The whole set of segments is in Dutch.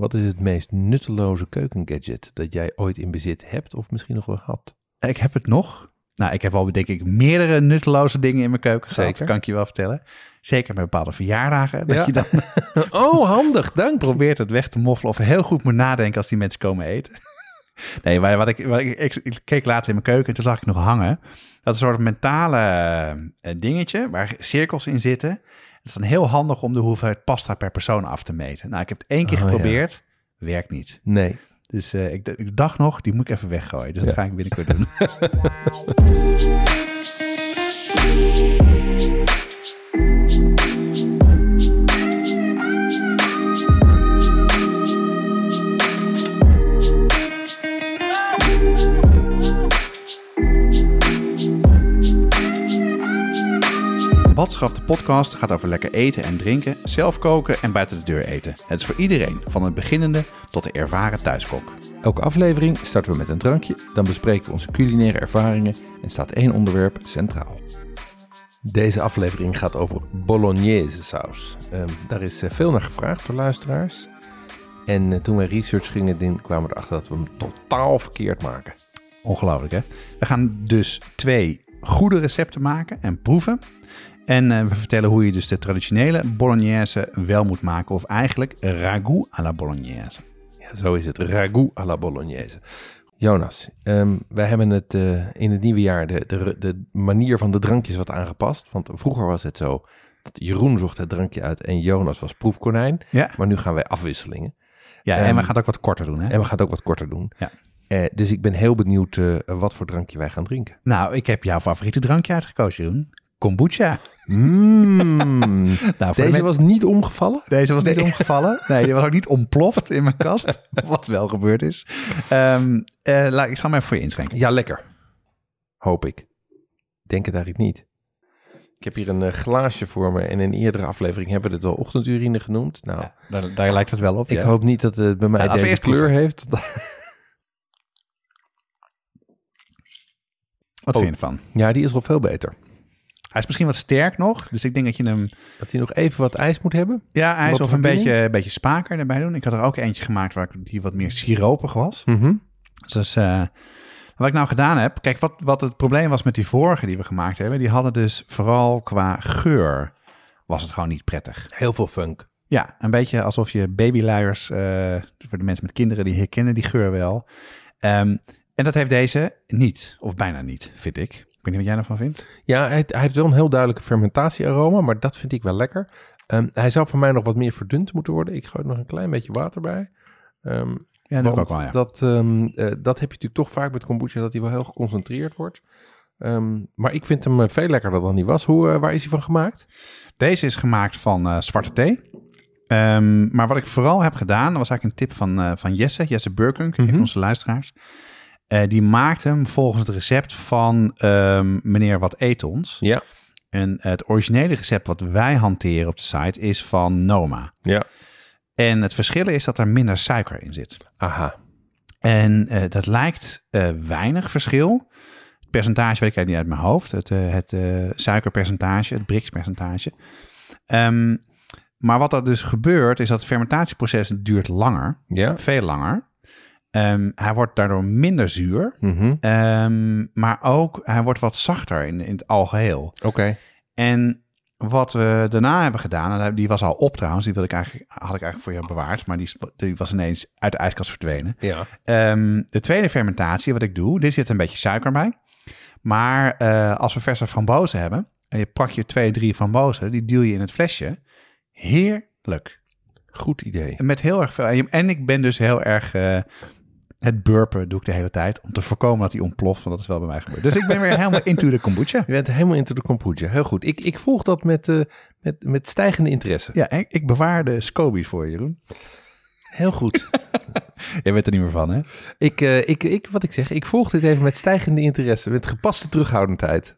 wat is het meest nutteloze keukengadget dat jij ooit in bezit hebt of misschien nog wel had? Ik heb het nog. Nou, ik heb al denk ik meerdere nutteloze dingen in mijn keuken gehad, Zeker. kan ik je wel vertellen. Zeker bij bepaalde verjaardagen. Dat Ja. je dan Oh, handig, dank. probeert het weg te moffelen of heel goed moet nadenken als die mensen komen eten. Nee, maar wat ik, wat ik, ik, ik keek laatst in mijn keuken en toen zag ik nog hangen. Dat is een soort mentale eh, dingetje waar cirkels in zitten. Het is dan heel handig om de hoeveelheid pasta per persoon af te meten. Nou, ik heb het één keer Oh, ja. geprobeerd. Werkt niet. Nee. Dus eh, ik dacht nog, die moet ik even weggooien. Dus dat ga ik binnenkort doen. Watschaf de podcast gaat over lekker eten en drinken, zelf koken en buiten de deur eten. Het is voor iedereen, van het beginnende tot de ervaren thuiskok. Elke aflevering starten we met een drankje, dan bespreken we onze culinaire ervaringen en staat één onderwerp centraal. Deze aflevering gaat over bolognese saus. Ehm, daar is eh, veel naar gevraagd door luisteraars. En eh, toen wij research gingen doen, kwamen we erachter dat we hem totaal verkeerd maken. Ongelooflijk, hè? We gaan dus twee goede recepten maken en proeven. En eh, we vertellen hoe je dus de traditionele bolognese wel moet maken. Of eigenlijk ragout à la bolognese. Ja, zo is het. Ragout à la bolognese. Jonas, ehm, wij hebben het eh, in het nieuwe jaar de, de, de manier van de drankjes wat aangepast. Want vroeger was het zo dat Jeroen zocht het drankje uit en Jonas was proefkonijn. Ja, Maar nu gaan wij afwisselingen. ja en Ehm, we gaan het ook wat korter doen, hè? En we gaan het ook wat korter doen. Ja. Eh, dus ik ben heel benieuwd wat voor drankje wij gaan drinken. Nou, ik heb jouw favoriete drankje uitgekozen, Jeroen. Kombucha. Mm, Nou, deze was niet omgevallen. Deze was niet Nee. omgevallen. Nee, die was ook niet ontploft in mijn kast. Wat wel gebeurd is. Ehm, eh, laat, ik zal hem even voor je inschenken. Ja, lekker. Hoop ik. Denk het eigenlijk niet. Ik heb hier een eh, glaasje voor me. En in een eerdere aflevering hebben we het al ochtendurine genoemd. Nou, Daar, daar lijkt het wel op. ik ja. hoop niet dat het bij mij Ja, deze kleur heeft. Wat Oh. vind je ervan? Ja, die is al veel beter. Hij is misschien wat sterk nog. Dus ik denk dat je hem Dat hij nog even wat ijs moet hebben. Ja, ijs of een beetje, een beetje spaker erbij doen. Ik had er ook eentje gemaakt waar ik, die wat meer siropig was. Mhm. Dus eh, wat ik nou gedaan heb... Kijk, wat, wat het probleem was met die vorige die we gemaakt hebben... die hadden dus vooral qua geur... was het gewoon niet prettig. Heel veel funk. Ja, een beetje alsof je babyluiers... eh, voor de mensen met kinderen, die herkennen die geur wel. Ehm, en dat heeft deze niet. Of bijna niet, vind ik. Ik weet niet wat jij ervan vindt. Ja, hij, hij heeft wel een heel duidelijke fermentatiearoma, maar dat vind ik wel lekker. Ehm, hij zou voor mij nog wat meer verdund moeten worden. Ik gooi er nog een klein beetje water bij. Ehm, Ja, dat ook wel, ja. dat, ehm, eh, dat heb je natuurlijk toch vaak met kombucha, dat hij wel heel geconcentreerd wordt. Maar ik vind hem eh, veel lekkerder dan hij was. Hoe, eh, waar is hij van gemaakt? Deze is gemaakt van zwarte thee. Maar wat ik vooral heb gedaan, dat was eigenlijk een tip van, van Jesse, Jesse Burkunk, een Mhm. van onze luisteraars. Eh, die maakt hem volgens het recept van ehm, meneer Wat Eet Ons. Ja, En het originele recept wat wij hanteren op de site is van Noma. ja. En het verschil is dat er minder suiker in zit. Aha. En eh, dat lijkt eh, weinig verschil. Het percentage weet ik niet uit mijn hoofd. Het, het suikerpercentage, het Brix-percentage. Ehm, maar wat er dus gebeurt, is dat het fermentatieproces duurt langer. Ja. Veel langer. Ehm, hij wordt daardoor minder zuur. Mhm. Ehm, maar ook, hij wordt wat zachter in, in het algeheel. Oké. En wat we daarna hebben gedaan, en die was al op trouwens, die wilde ik eigenlijk, had ik eigenlijk voor je bewaard, maar die, was ineens uit de ijskast verdwenen. Ja. Ehm, de tweede fermentatie, wat ik doe, dit zit een beetje suiker bij. Maar eh, als we verse frambozen hebben, en je pak je twee, drie frambozen, die duw je in het flesje. Heerlijk. Goed idee. Met heel erg veel. En ik ben dus heel erg. eh, het burpen doe ik de hele tijd. Om te voorkomen dat hij ontploft. Want dat is wel bij mij gebeurd. Dus ik ben weer helemaal into de kombucha. Je bent helemaal into de kombucha. Heel goed. Ik, ik volg dat met, eh, met, met stijgende interesse. Ja, ik, ik bewaar de scobies voor je, Jeroen. Heel goed. Je weet er niet meer van, hè? ik, eh, ik, ik, wat ik zeg, ik volg dit even met stijgende interesse, met gepaste terughoudendheid.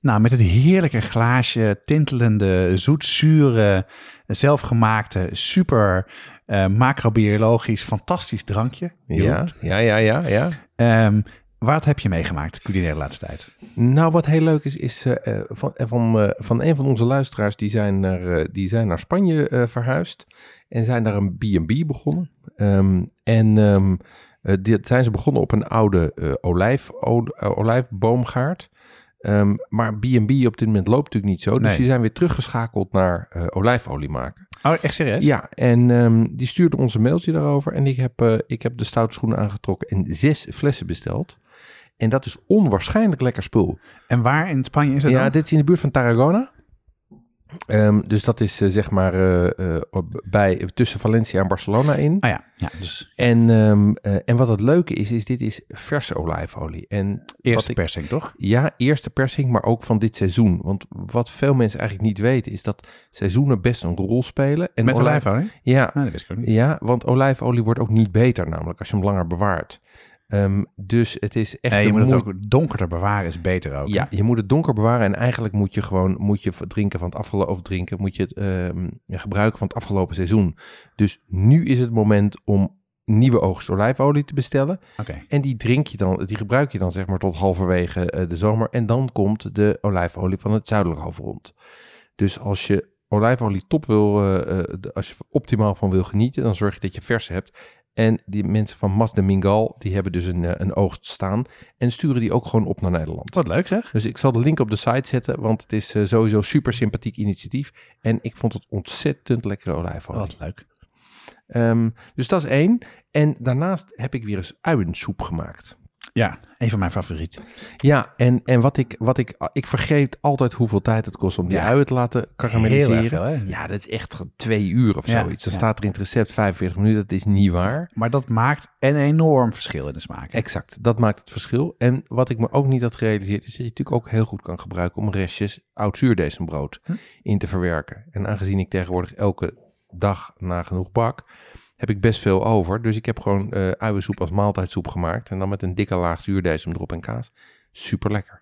Nou, met het heerlijke glaasje, tintelende, zoetzure, zelfgemaakte, super eh, macrobiologisch, fantastisch drankje. Ja, ja, ja, ja, ja. Ehm, wat heb je meegemaakt, culinaire laatste tijd? Nou, wat heel leuk is, is eh, eh, van, van, van een van onze luisteraars, die zijn naar, die zijn naar Spanje verhuisd en zijn daar een B&B begonnen. Ehm, en eh, dit zijn ze begonnen op een oude olijf, olijfboomgaard. Ehm, maar B&B op dit moment loopt natuurlijk niet zo. Dus Nee. die zijn weer teruggeschakeld naar eh, olijfolie maken. Oh, echt serieus? Ja, en ehm, die stuurde ons een mailtje daarover. En ik heb, eh, ik heb de stoutschoenen aangetrokken en zes flessen besteld. En dat is onwaarschijnlijk lekker spul. En waar in Spanje is het Ja, dan? dit is in de buurt van Tarragona. Ehm, dus dat is eh, zeg maar eh, eh, bij, tussen Valencia en Barcelona in. Ah ja, ja dus En, ehm, eh, en wat het leuke is, is dit is verse olijfolie. En eerste ik, persing, toch? ja, eerste persing, maar ook van dit seizoen. Want wat veel mensen eigenlijk niet weten, is dat seizoenen best een rol spelen. En Met olijf- olijfolie? Ja, dat wist ik ook niet. ja, want olijfolie wordt ook niet beter namelijk als je hem langer bewaart. Ehm, dus het is echt Nee, je moet het ook donkerder bewaren, is beter ook. Ja, je moet het donker bewaren en eigenlijk moet je gewoon moet je drinken van het afgelopen of drinken moet je het ehm, gebruiken van het afgelopen seizoen. Dus nu is het moment om nieuwe oogst olijfolie te bestellen en die drink je dan, die gebruik je dan zeg maar tot halverwege eh, de zomer en dan komt de olijfolie van het zuidelijk halfrond. Dus als je olijfolie top wil, eh, eh, als je optimaal van wil genieten, dan zorg je dat je vers hebt. En die mensen van Mas de Mingal, die hebben dus een, eh, een oogst staan en sturen die ook gewoon op naar Nederland. Wat leuk zeg. Dus ik zal de link op de site zetten, want het is eh, sowieso super sympathiek initiatief. En ik vond het ontzettend lekkere olijfolie. Wat leuk. Ehm, dus dat is één. En daarnaast heb ik weer eens uiensoep gemaakt. Ja, een van mijn favorieten. Ja, en, en wat ik, wat ik, ik vergeet altijd hoeveel tijd het kost om die Ja. uien te laten karamelliseren. veel? Ja, dat is echt twee uur of Ja, zoiets. Dan ja. staat er in het recept 45 minuten. Dat is niet waar. Maar dat maakt een enorm verschil in de smaak. hè? Exact, dat maakt het verschil. En wat ik me ook niet had gerealiseerd, is dat je natuurlijk ook heel goed kan gebruiken om restjes oud zuurdesembrood Hm. in te verwerken. En aangezien ik tegenwoordig elke dag nagenoeg bak, heb ik best veel over. Dus ik heb gewoon eh uiensoep als maaltijdsoep gemaakt. En dan met een dikke laag zuurdesem erop en kaas. Super lekker.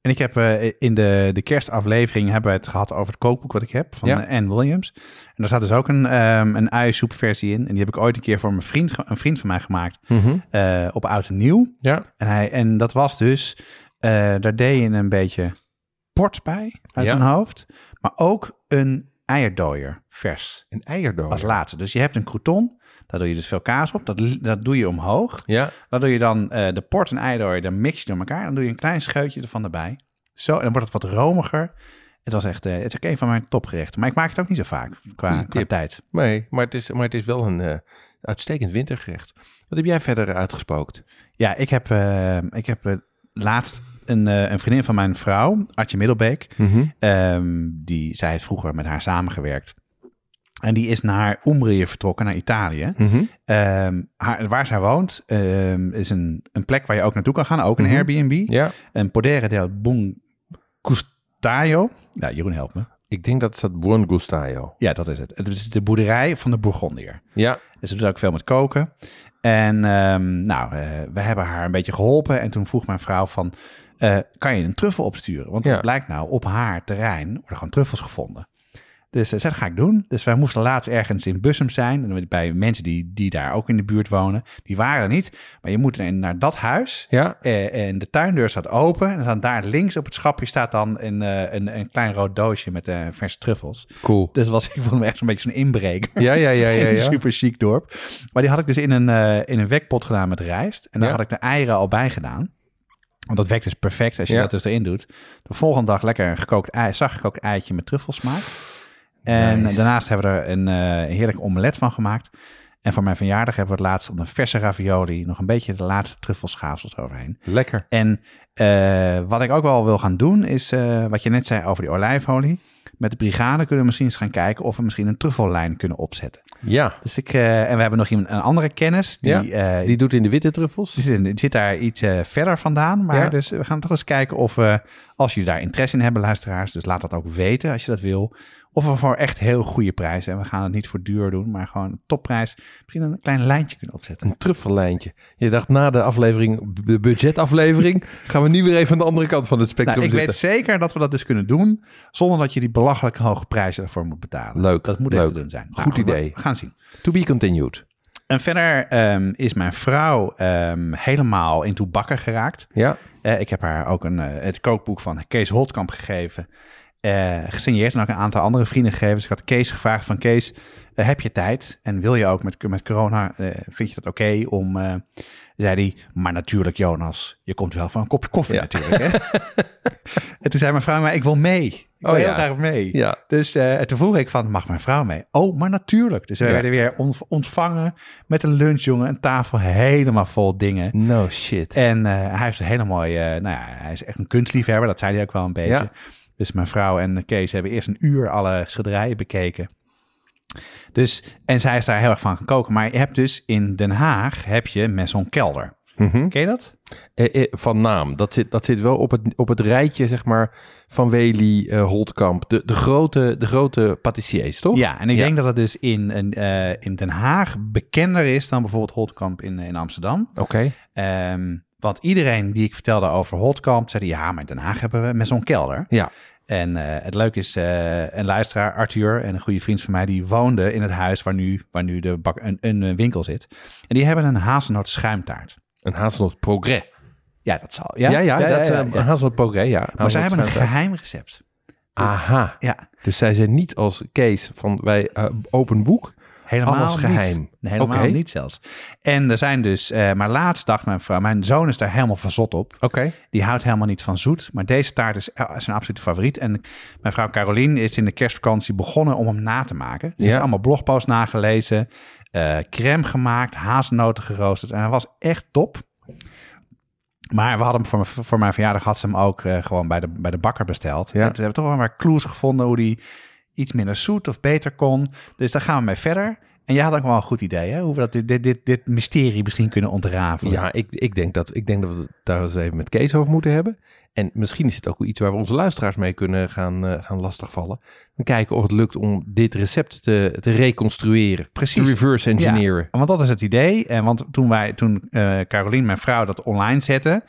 En ik heb eh, in de, de kerstaflevering hebben we het gehad over het kookboek wat ik heb van Ja. eh, Anne Williams. En daar staat dus ook een, ehm een uiensoepversie in. En die heb ik ooit een keer voor mijn vriend, een vriend van mij gemaakt eh, op oud en nieuw. Ja, En, hij, en dat was dus, daar deed je een beetje port bij uit Ja. mijn hoofd. Maar ook een eierdooier vers een eierdoos. als laatste. Dus je hebt een crouton, daar doe je dus veel kaas op. Dat, dat doe je omhoog. Ja, Dan doe je dan eh, de port en eierdooier, dan mix je door elkaar. Dan doe je een klein scheutje ervan erbij. Zo, en dan wordt het wat romiger. Het was echt, eh, het is ook een van mijn topgerechten. Maar ik maak het ook niet zo vaak qua, qua tijd. nee, maar het is, maar het is wel een eh, uitstekend wintergerecht. Wat heb jij verder uitgespookt? Ja, ik heb, ik heb laatst een, een vriendin van mijn vrouw, Artje Middelbeek. Ehm, die, zij heeft vroeger met haar samengewerkt. En die is naar Umbrië vertrokken, naar Italië. Mhm. Ehm, haar, waar zij woont ehm, is een, een plek waar je ook naartoe kan gaan. Ook een Mhm. Airbnb. Ja, Een Podere del Buon Gustaio. Nou, Jeroen, help me. ik denk dat het staat Buon Gustaio. Ja, dat is het. Het is de boerderij van de Bourgondier. Ja, Dus ze doet ook veel met koken. En ehm, nou, eh, we hebben haar een beetje geholpen. En toen vroeg mijn vrouw van, eh, kan je een truffel opsturen? Want Ja. het blijkt nou, op haar terrein worden gewoon truffels gevonden. Dus uh, dat ga ik doen. Dus wij moesten laatst ergens in Bussum zijn. En bij mensen die, die daar ook in de buurt wonen. Die waren er niet. Maar je moet naar dat huis. ja. Eh, en de tuindeur staat open. En dan daar links op het schapje staat dan een, eh, een, een klein rood doosje met eh, verse truffels. Cool. Dus was, ik vond me echt zo'n beetje zo'n inbreker. Ja, ja, ja, ja. In een ja. super chic dorp. Maar die had ik dus in een, eh, in een wekpot gedaan met rijst. En daar Ja. had ik de eieren al bij gedaan. Want dat werkt dus perfect als je Ja. dat dus erin doet. De volgende dag lekker een gekookt ei, zacht gekookt eitje met truffelsmaak. En Nice. daarnaast hebben we er een eh, heerlijk omelet van gemaakt. En voor mijn verjaardag hebben we het laatst op een verse ravioli nog een beetje de laatste truffelschaafsels overheen. Lekker. En eh, wat ik ook wel wil gaan doen is, eh, wat je net zei over die olijfolie. Met de brigade kunnen we misschien eens gaan kijken of we misschien een truffellijn kunnen opzetten. Ja, Dus ik, en we hebben nog iemand, een andere kennis. Die, Ja, die doet in de witte truffels. die zit, die zit daar iets verder vandaan. Maar Ja. dus we gaan toch eens kijken of we, als jullie daar interesse in hebben, luisteraars, dus laat dat ook weten als je dat wil. Of we voor echt heel goede prijzen, en we gaan het niet voor duur doen, maar gewoon een topprijs, misschien een klein lijntje kunnen opzetten. Een truffellijntje. Je dacht na de aflevering, de budgetaflevering, gaan we nu weer even aan de andere kant van het spectrum Nou, ik zitten. weet zeker dat we dat dus kunnen doen, zonder dat je die belachelijk hoge prijzen ervoor moet betalen. Leuk, Dat moet leuk. te doen zijn. Goed we- idee. We gaan zien. To be continued. En verder ehm, is mijn vrouw ehm, helemaal into bakken geraakt. Ja, Eh, ik heb haar ook een, eh, het kookboek van Kees Holtkamp gegeven. Eh gesigneerd en ook een aantal andere vrienden gegeven. Dus ik had Kees gevraagd van Kees, eh, heb je tijd? En wil je ook met, met corona, eh, vind je dat oké om... zei hij, maar natuurlijk Jonas, je komt wel voor een kopje koffie Ja. natuurlijk. Hè? en toen zei mijn vrouw, maar ik wil mee. Ik wil Oh, heel ja. graag mee. ja. Dus toen vroeg ik van, mag mijn vrouw mee? Oh, maar natuurlijk. Dus we werden weer on- ontvangen met een lunch, jongen. Een tafel helemaal vol dingen. No shit. En hij heeft een hele mooie, nou ja, hij is echt een kunstliefhebber. Dat zei hij ook wel een beetje. Dus mijn vrouw en Kees hebben eerst een uur alle schilderijen bekeken. Dus, en zij is daar heel erg van gaan koken. Maar je hebt dus in Den Haag, heb je Maison Kelder. Mhm. Ken je dat? Eh, eh, van naam. Dat zit, dat zit wel op het, op het rijtje, zeg maar, van Wely, eh, Holtkamp. De, de, grote, de grote pâtissiers, toch? Ja, en ik Ja. denk dat het dus in, een, eh, in Den Haag bekender is dan bijvoorbeeld Holtkamp in, in Amsterdam. Oké. Ehm, want iedereen die ik vertelde over Holtkamp, zei ja, maar in Den Haag hebben we Maison Kelder. Ja. En eh, het leuke is, eh, een luisteraar, Arthur, en een goede vriend van mij, die woonde in het huis waar nu, waar nu de bak, een, een eh, winkel zit. En die hebben een hazelnoot schuimtaart. Een hazelnoot progrès. Ja, dat zal. Ja, ja, dat is ja, ja. een hazelnoot progrès, ja. Maar zij hebben een geheim recept. Aha. Ja, Dus zij zijn niet als Kees van wij open boek. Helemaal Alles geheim. Niet. Nee, helemaal niet zelfs. En er zijn dus, eh, maar laatst dacht mijn vrouw, mijn zoon is daar helemaal verzot op. Oké. Die houdt helemaal niet van zoet. Maar deze taart is eh, zijn absolute favoriet. En mijn vrouw Carolien is in de kerstvakantie begonnen om hem na te maken. Ze Ja. heeft allemaal blogposts nagelezen. eh, crème gemaakt, hazelnoten geroosterd. En hij was echt top. Maar we hadden hem voor, mijn- voor mijn verjaardag had ze hem ook eh, gewoon bij de, bij de bakker besteld. Ja. En toen hebben we toch wel maar clues gevonden hoe die iets minder zoet of beter kon. Dus daar gaan we mee verder. En jij had ook wel een goed idee, hè? Hoe we dat, dit, dit, dit, dit mysterie misschien kunnen ontrafelen. Ja, ik, ik, denk dat, ik denk dat we het daar eens even met Kees over moeten hebben. En misschien is het ook iets waar we onze luisteraars mee kunnen gaan, eh, gaan lastigvallen. We kijken of het lukt om dit recept te, te reconstrueren. Precies. Te reverse engineeren. Ja, want dat is het idee. En want toen wij, toen eh Carolien, mijn vrouw, dat online zette,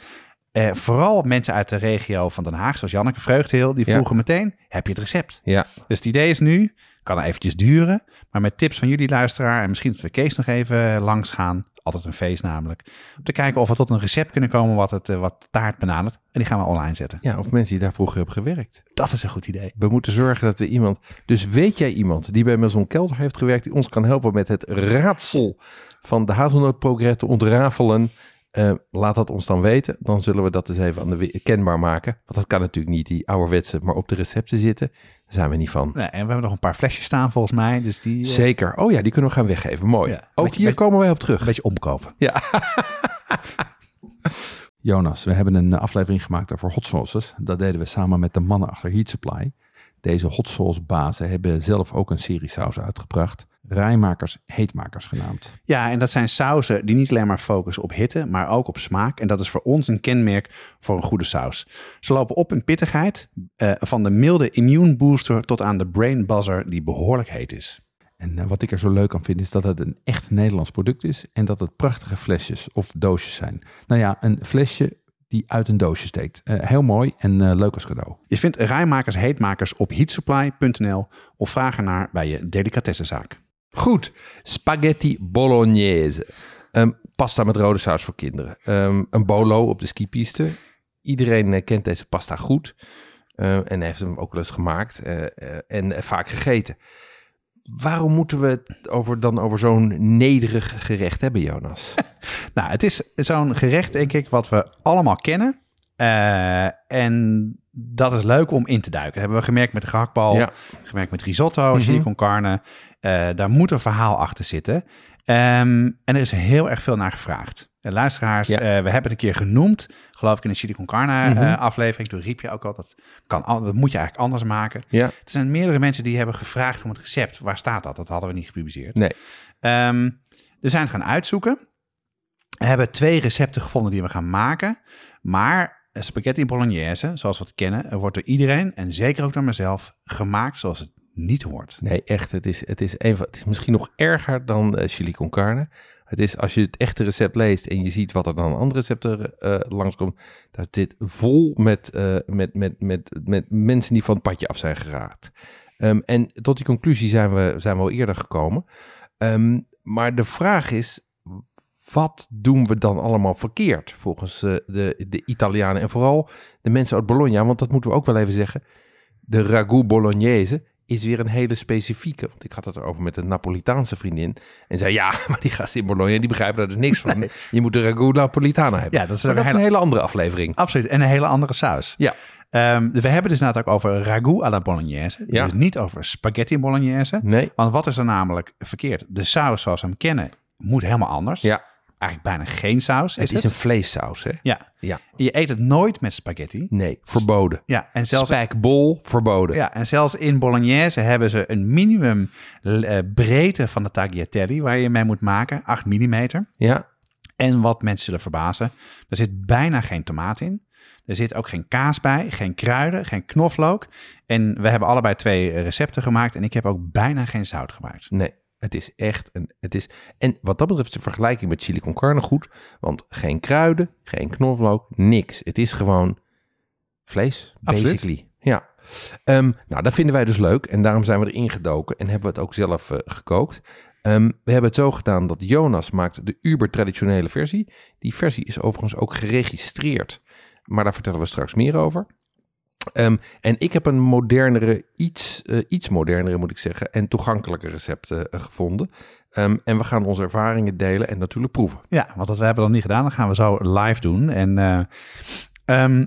eh, vooral mensen uit de regio van Den Haag, zoals Janneke Vreugdeheel, die Ja. vroegen meteen: heb je het recept? Ja, Dus het idee is nu, kan er eventjes duren, maar met tips van jullie luisteraar en misschien dat we Kees nog even langs gaan, altijd een feest namelijk, om te kijken of we tot een recept kunnen komen wat het eh, wat taart benadert. En die gaan we online zetten. ja, of mensen die daar vroeger hebben gewerkt. Dat is een goed idee. We moeten zorgen dat we iemand... Dus weet jij iemand die bij Maison Kelder heeft gewerkt... die ons kan helpen met het raadsel van de hazelnootprogres te ontrafelen... Eh, laat dat ons dan weten. Dan zullen we dat eens even aan de kenbaar maken. Want dat kan natuurlijk niet, die ouderwetse, maar op de recepten zitten. Daar zijn we niet van. Nee, en we hebben nog een paar flesjes staan volgens mij, dus die eh, Zeker. Oh ja, die kunnen we gaan weggeven. Mooi. Ja. Ook Beetje- hier beetje- komen wij op terug. een beetje omkopen. Ja. Jonas, we hebben een aflevering gemaakt over hot sauces. Dat deden we samen met de mannen achter Heat Supply. Deze hot sauce bazen hebben zelf ook een serie sausen uitgebracht. Rijmakers, heetmakers genaamd. Ja, en dat zijn sauzen die niet alleen maar focussen op hitte, maar ook op smaak. En dat is voor ons een kenmerk voor een goede saus. Ze lopen op in pittigheid, eh, van de milde immune booster tot aan de brain buzzer die behoorlijk heet is. En eh, wat ik er zo leuk aan vind is dat het een echt Nederlands product is. En dat het prachtige flesjes of doosjes zijn. Nou ja, een flesje die uit een doosje steekt. Eh, heel mooi en leuk als cadeau. Je vindt rijmakers heetmakers op heatsupply.nl of vraag ernaar bij je delicatessenzaak. Goed. Spaghetti bolognese. Ehm, pasta met rode saus voor kinderen. Ehm, een bolo op de skipiste. Iedereen eh, kent deze pasta goed. Eh, en heeft hem ook wel eens gemaakt. eh, eh, en vaak gegeten. Waarom moeten we het over, dan over zo'n nederig gerecht hebben, Jonas? Nou, het is zo'n gerecht, denk ik, wat we allemaal kennen. En dat is leuk om in te duiken. Dat hebben we gemerkt met de gehaktbal, Ja. gemerkt met risotto, Mhm. chili con carne. Eh, daar moet een verhaal achter zitten. Ehm, en er is heel erg veel naar gevraagd. De luisteraars, Ja. eh, we hebben het een keer genoemd, geloof ik in de chili con carne Mhm. eh, aflevering. Toen riep je ook al, dat, kan, dat moet je eigenlijk anders maken. Ja. Er zijn meerdere mensen die hebben gevraagd om het recept. Waar staat dat? Dat hadden we niet gepubliceerd. Nee. We zijn gaan uitzoeken. We hebben twee recepten gevonden die we gaan maken. Maar spaghetti bolognese, zoals we het kennen, wordt door iedereen, en zeker ook door mezelf, gemaakt zoals het niet hoort. Nee, echt. Het is, het is, een het is misschien nog erger dan eh, chili con carne. Het is als je het echte recept leest en je ziet wat er dan aan andere recepten eh langskomt. Daar zit vol met, eh, met, met, met, met mensen die van het padje af zijn geraakt. Ehm, en tot die conclusie zijn we, zijn we al eerder gekomen. Ehm, maar de vraag is, wat doen we dan allemaal verkeerd volgens eh, de, de Italianen en vooral de mensen uit Bologna? Want dat moeten we ook wel even zeggen. De ragout bolognese is weer een hele specifieke. Want ik had het erover met een Napolitaanse vriendin. En zei, ja, maar die gasten in Bologna, die begrijpen daar dus niks van. Je moet de ragout Napolitana hebben. Ja, dat is een dat is hele- een hele andere aflevering. Absoluut. En een hele andere saus. Ja, Ehm, we hebben dus inderdaad ook over ragout à la bolognese. Ja. Dus niet over spaghetti bolognese. nee. Want wat is er namelijk verkeerd? De saus zoals we hem kennen moet helemaal anders. Ja, Eigenlijk bijna geen saus het is is het. een vleessaus, hè? Ja. Ja. Je eet het nooit met spaghetti. Nee, verboden. Ja, en zelfs, Spijkbol, verboden. ja, en zelfs in bolognese hebben ze een minimum eh, breedte van de tagliatelle waar je mee moet maken. 8 mm. Ja, En wat mensen zullen verbazen, er zit bijna geen tomaat in. Er zit ook geen kaas bij, geen kruiden, geen knoflook. En we hebben allebei twee recepten gemaakt en ik heb ook bijna geen zout gebruikt. Nee, het is echt een. Het is, en wat dat betreft is de vergelijking met chili con carne goed. Want geen kruiden, geen knoflook, niks. Het is gewoon vlees, Absoluut. basically. Ja. Ehm, nou, dat vinden wij dus leuk. En daarom zijn we erin gedoken en hebben we het ook zelf eh, gekookt. Ehm, we hebben het zo gedaan dat Jonas maakt de uber-traditionele versie. Die versie is overigens ook geregistreerd. Maar daar vertellen we straks meer over. Ehm, en ik heb een modernere, iets, eh, iets modernere moet ik zeggen, en toegankelijke recept eh, gevonden. Ehm, en we gaan onze ervaringen delen en natuurlijk proeven. Ja, want dat we hebben we nog niet gedaan. Dat gaan we zo live doen. En eh, ehm,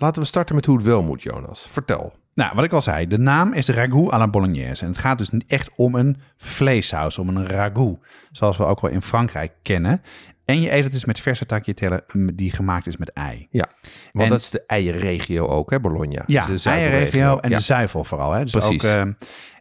Laten we starten met hoe het wel moet, Jonas. Vertel. nou, wat ik al zei, de naam is ragout à la bolognese. En het gaat dus niet echt om een vleessaus, om een ragout. Zoals we ook wel in Frankrijk kennen. En je eet het dus met verse tagliatelle mm, die gemaakt is met ei. Ja, want En- dat is de eierregio ook, hè, Bologna. Ja, Dus de eierregio en ja. de zuivel vooral. Hè? Dus Precies. Ook, ehm,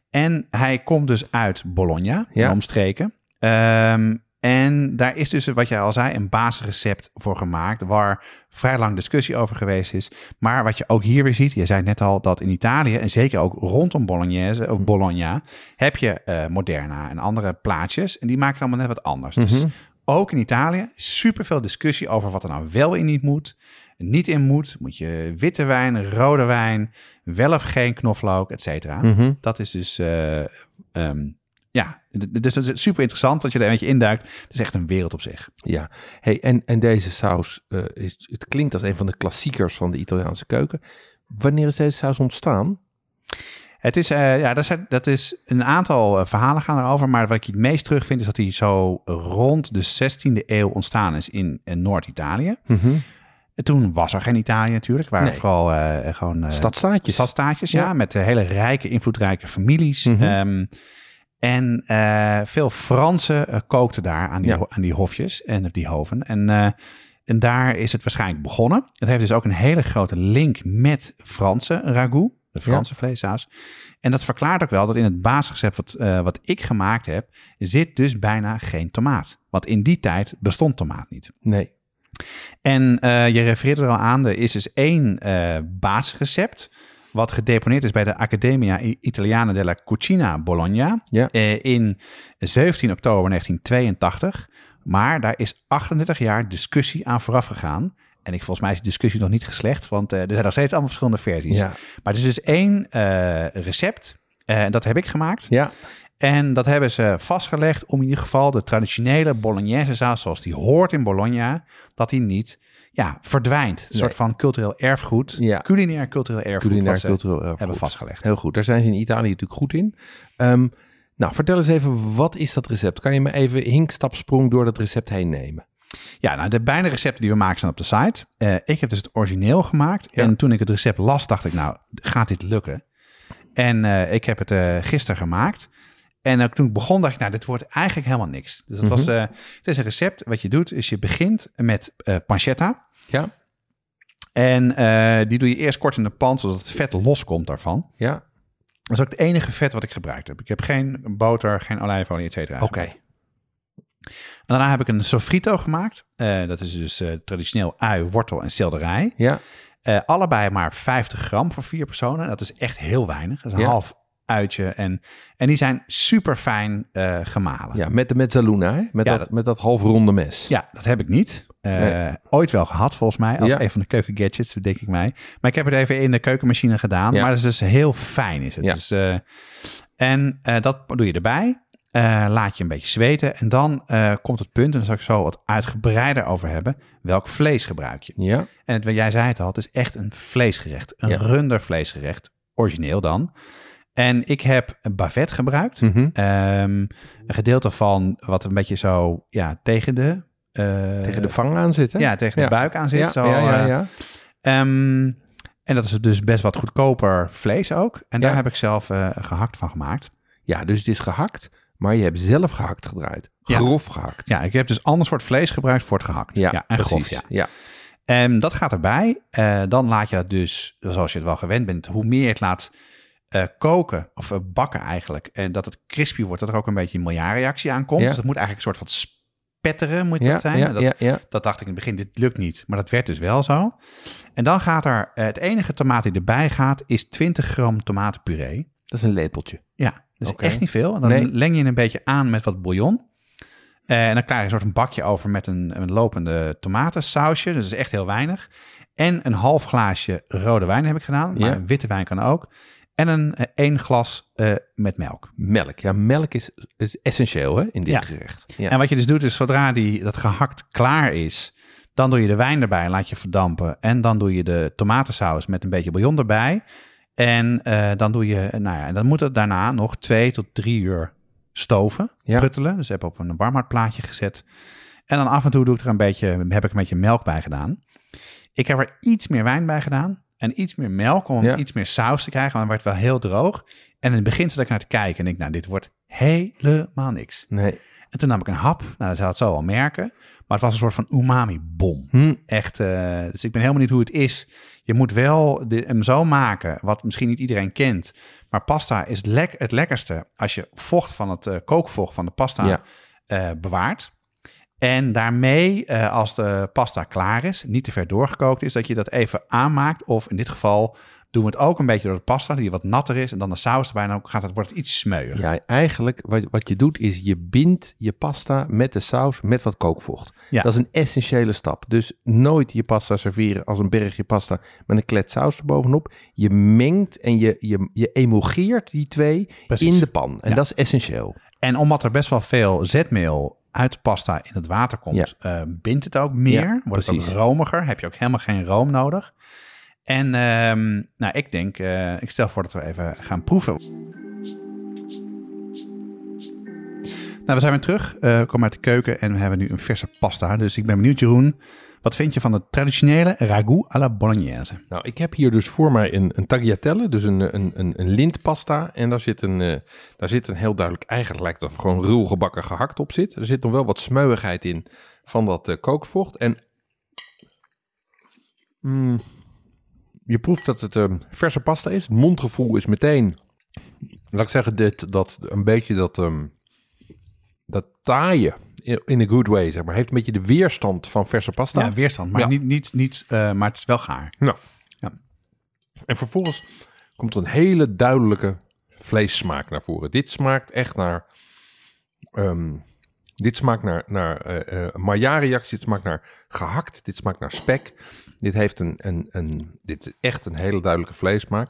en hij komt dus uit Bologna, Ja. en omstreken. Ehm, en daar is dus, wat jij al zei, een basisrecept voor gemaakt... waar vrij lang discussie over geweest is. Maar wat je ook hier weer ziet, je zei net al dat in Italië... en zeker ook rondom Bolognese, of Bologna... heb je eh, Moderna en andere plaatjes... en die maken het allemaal net wat anders. Dus Mhm. Ook in Italië superveel discussie over wat er nou wel in niet moet. Niet in moet. Moet je witte wijn, rode wijn, wel of geen knoflook, et cetera. Mhm. Dat is dus, eh, ehm, ja, dus het is super interessant dat je er een beetje induikt. Het is echt een wereld op zich. Ja, hey, en, en deze saus, eh, is, het klinkt als een van de klassiekers van de Italiaanse keuken. Wanneer is deze saus ontstaan? Het is, eh, ja, dat, zijn, dat is een aantal eh, verhalen gaan erover, maar wat ik het meest terugvind is dat hij zo rond de 16e eeuw ontstaan is in, eh, Noord-Italië. En toen was er geen Italië natuurlijk, waren Nee. vooral gewoon Stadstaatjes. stadstaatjes, ja, Ja. met hele rijke, invloedrijke families. Mhm. Ehm, en veel Fransen kookten daar aan die, Ja. aan die hofjes en op die hoven. En, en daar is het waarschijnlijk begonnen. Het heeft dus ook een hele grote link met Franse ragout, de Franse vleessaus. En dat verklaart ook wel dat in het basisrecept wat, eh, wat ik gemaakt heb, zit dus bijna geen tomaat. Want in die tijd bestond tomaat niet. Nee. En eh, je refereert er al aan, er is dus één eh, basisrecept... wat gedeponeerd is bij de Accademia Italiana della Cucina Bologna... Ja. in 17 oktober 1982. Maar daar is 38 jaar discussie aan vooraf gegaan... En ik, volgens mij is die discussie nog niet geslecht, want eh, er zijn nog steeds allemaal verschillende versies. Ja. Maar het is dus één eh, recept, eh, en dat heb ik gemaakt. Ja. En dat hebben ze vastgelegd om in ieder geval de traditionele bolognese saus zoals die hoort in Bologna, dat die niet ja, verdwijnt. Een Nee. soort van cultureel erfgoed, Ja. culinair cultureel erfgoed Culinair cultureel erfgoed. hebben vastgelegd. Heel goed, daar zijn ze in Italië natuurlijk goed in. Ehm, nou, vertel eens even, wat is dat recept? Kan je me even hinkstapsprong door dat recept heen nemen? Ja, nou de beide recepten die we maken staan op de site. Eh, ik heb dus het origineel gemaakt. Ja. En toen ik het recept las, dacht ik, nou, gaat dit lukken? En eh, ik heb het eh gisteren gemaakt. En ook toen ik begon, dacht ik, nou, dit wordt eigenlijk helemaal niks. Dus het, was, Mhm. het is een recept. Wat je doet, is je begint met pancetta. Ja, En die doe je eerst kort in de pan, zodat het vet loskomt daarvan. ja, Dat is ook het enige vet wat ik gebruikt heb. Ik heb geen boter, geen olijfolie, et cetera. oké. En daarna heb ik een sofrito gemaakt. Eh, dat is dus eh, traditioneel ui, wortel en selderij. Ja, Eh, allebei maar 50 gram voor vier personen. Dat is echt heel weinig. Dat is een Ja. half uitje. En, en die zijn super fijn gemalen. Ja, met de mezzaluna, hè? Met, Ja, dat, dat- met dat halfronde mes. Ja, dat heb ik niet. Nee. Ooit wel gehad, volgens mij. Als Ja. een van de keukengadgets, denk ik mij. Maar ik heb het even in de keukenmachine gedaan. Maar het is dus heel fijn. Is het. Dus, en dat doe je erbij. Eh, laat je een beetje zweten. En dan eh, komt het punt, en daar zal ik zo wat uitgebreider over hebben. Welk vlees gebruik je? Ja, En het, jij zei het al, het is echt een vleesgerecht. Een Ja. rundervleesgerecht. Origineel dan. En ik heb een bavet gebruikt. Mhm. Ehm, een gedeelte van wat een beetje zo ja, tegen de... eh, tegen de vang aan zitten. Ja, tegen de buik aan zit. ja, zo, ja, ja, eh, ehm, en dat is dus best wat goedkoper vlees ook. En daar heb ik zelf eh, gehakt van gemaakt. Ja, dus het is gehakt, maar je hebt zelf gehakt gedraaid. Ja. Grof gehakt. Ja, ik heb dus ander soort vlees gebruikt voor het gehakt. Ja, en precies. grof, ja. ja. En dat gaat erbij. Eh, dan laat je het dus, zoals je het wel gewend bent, hoe meer je het laat eh, koken, of eh, bakken eigenlijk, en dat het crispy wordt, dat er ook een beetje een miljarreactie aankomt. Dus dat moet eigenlijk een soort van spetteren, moet dat zijn. ja, dat, ja, ja. dat dacht ik in het begin, dit lukt niet. Maar dat werd dus wel zo. En dan gaat er, het enige tomaat die erbij gaat, is 20 gram tomatenpuree. Dat is een lepeltje. Ja, Oké. echt niet veel. En dan Nee. leng je een beetje aan met wat bouillon. Eh, en dan krijg je een soort een bakje over met een, een lopende tomatensausje. Dus dat is echt heel weinig. En een half glaasje rode wijn heb ik gedaan. Maar Ja. witte wijn kan ook. En een eh, één glas eh, met melk. Melk. Ja, melk is, is essentieel hè, in dit Ja. gerecht. Ja. En wat je dus doet, is zodra die, dat gehakt klaar is, dan doe je de wijn erbij, laat je verdampen. En dan doe je de tomatensaus met een beetje bouillon erbij. En eh, dan doe je, nou ja, en dan moet het daarna nog twee tot drie uur stoven, Ja. pruttelen. Dus heb ik op een warmhardplaatje gezet. En dan af en toe doe ik er een beetje, heb ik een beetje melk bij gedaan. Ik heb er iets meer wijn bij gedaan en iets meer melk om Ja. iets meer saus te krijgen, want het werd wel heel droog. En in het begin zat ik naar te kijken en ik, nou, dit wordt helemaal niks. Nee. En toen nam ik een hap. Nou, dat zou het zo wel merken. Maar het was een soort van umami-bom. Hm. Echt, eh, dus ik ben helemaal niet hoe het is. Je moet wel de, hem zo maken, wat misschien niet iedereen kent. Maar pasta is lek, het lekkerste als je vocht van het eh, kookvocht van de pasta Ja. eh, bewaart. En daarmee, als de pasta klaar is, niet te ver doorgekookt is, dat je dat even aanmaakt. Of in dit geval doen we het ook een beetje door de pasta, die wat natter is. En dan de saus erbij, en dan gaat het, wordt het iets smeuiger. Ja, eigenlijk wat, wat je doet is je bindt je pasta met de saus met wat kookvocht. Ja. Dat is een essentiële stap. Dus nooit je pasta serveren als een bergje pasta met een klet saus erbovenop. Je mengt en je, je, je emulgeert die twee Precies. in de pan. En Ja. dat is essentieel. En omdat er best wel veel zetmeel uit de pasta in het water komt, eh, bindt het ook meer. Ja, wordt het ook romiger. Heb je ook helemaal geen room nodig. En ehm, nou, ik denk, eh, ik stel voor dat we even gaan proeven. Nou, we zijn weer terug. eh, we komen uit de keuken en we hebben nu een verse pasta. Dus ik ben benieuwd, Jeroen. Wat vind je van de traditionele ragout à la bolognese? Nou, ik heb hier dus voor mij een, een tagliatelle, dus een, een, een, een lintpasta. En daar zit een, eh, daar zit een heel duidelijk, eigenlijk lijkt dat gewoon ruw gebakken gehakt op zit. Er zit nog wel wat smeuigheid in van dat kookvocht. En mm, je proeft dat het eh, verse pasta is. Het mondgevoel is meteen, laat ik zeggen, dit, dat een beetje dat, ehm dat taaien in, a good way, zeg maar. Heeft een beetje de weerstand van verse pasta. Ja, weerstand, maar Ja. niet, niet, niet eh, maar het is wel gaar. Nou. Ja. En vervolgens komt er een hele duidelijke vleessmaak naar voren. Dit smaakt echt naar... ehm, dit smaakt naar, naar eh Maillard-reactie. Dit smaakt naar gehakt. Dit smaakt naar spek. Dit heeft een, een, een... Dit is echt een hele duidelijke vleessmaak.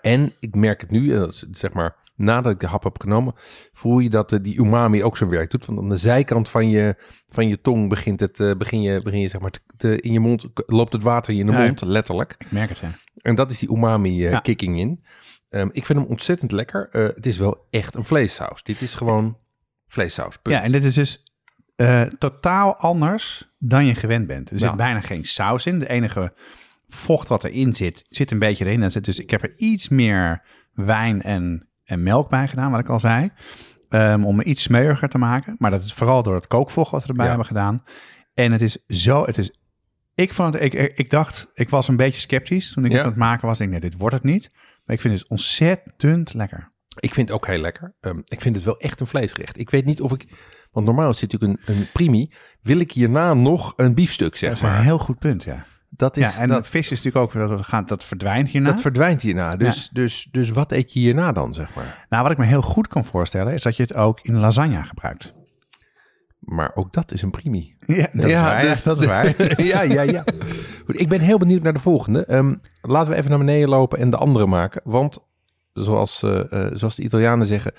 En ik merk het nu, en dat is zeg maar nadat ik de hap heb genomen, voel je dat eh, die umami ook zijn werk doet. Want aan de zijkant van je, van je tong begint het, begin je, begin je zeg maar te, te- in je mond, loopt het water in je Ja. mond, letterlijk. Ik merk het, ja. En dat is die umami eh, Ja. kicking in. Ehm, ik vind hem ontzettend lekker. Het is wel echt een vleessaus. Dit is gewoon vleessaus. punt. Ja, en dit is dus eh, totaal anders dan je gewend bent. Er zit Ja. bijna geen saus in. De enige vocht wat erin zit, zit een beetje erin. Zit dus, ik heb er iets meer wijn en, en melk bij gedaan, wat ik al zei. ehm, om het iets smeuiger te maken. Maar dat is vooral door het kookvocht wat we erbij Ja. hebben gedaan. En het is zo, het is... Ik, vond het, ik, ik dacht, ik was een beetje sceptisch toen ik Ja. het aan het maken was. Ik denk, nee, dit wordt het niet. Maar ik vind het ontzettend lekker. Ik vind het ook heel lekker. Ehm, ik vind het wel echt een vleesgerecht. Ik weet niet of ik... Want normaal zit natuurlijk een, een primi. Wil ik hierna nog een biefstuk, zeg Dat is een maar. heel goed punt, ja. dat is... ja, en dat, vis is natuurlijk ook, dat, gaat, dat verdwijnt hierna. dat verdwijnt hierna. Dus, dus, dus wat eet je hierna dan, zeg maar? nou, wat ik me heel goed kan voorstellen, is dat je het ook in lasagne gebruikt. Maar ook dat is een primi. Ja, dat is waar. dus- ja, dat is waar. ja, ja, ja. Goed, ik ben heel benieuwd naar de volgende. Ehm, laten we even naar beneden lopen en de andere maken. Want zoals, eh, eh, zoals de Italianen zeggen,